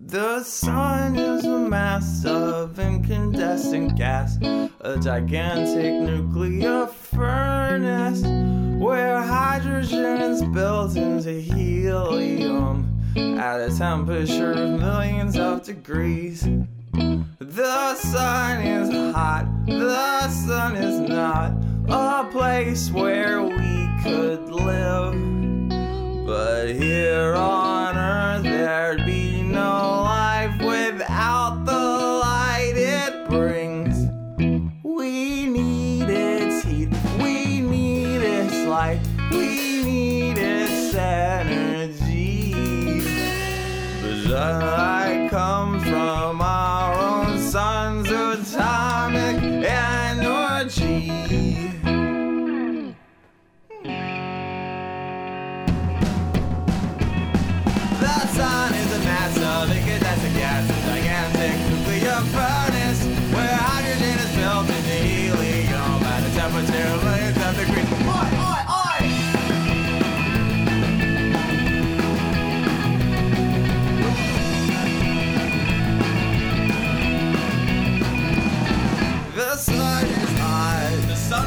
The sun is a mass of incandescent gas, a gigantic nuclear furnace where hydrogen is built into helium at a temperature of millions of degrees. The sun is hot, the sun is not a place where we could live. But here on we need its energy. The sunlight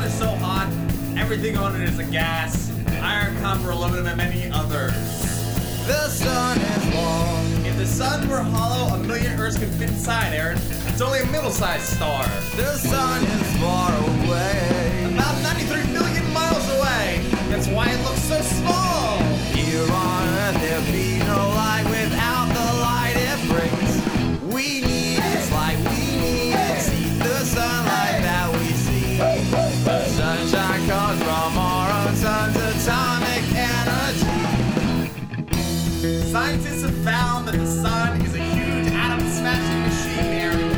sun is so hot, everything on it is a gas. Iron, copper, aluminum, and many others. The sun is long. If the sun were hollow, a million Earths could fit inside, Aaron. It's only a middle-sized star. The sun is far away. About 93 million miles away. That's why it looks so small. Here on Scientists have found that the sun is a huge atom smashing machine, Aaron.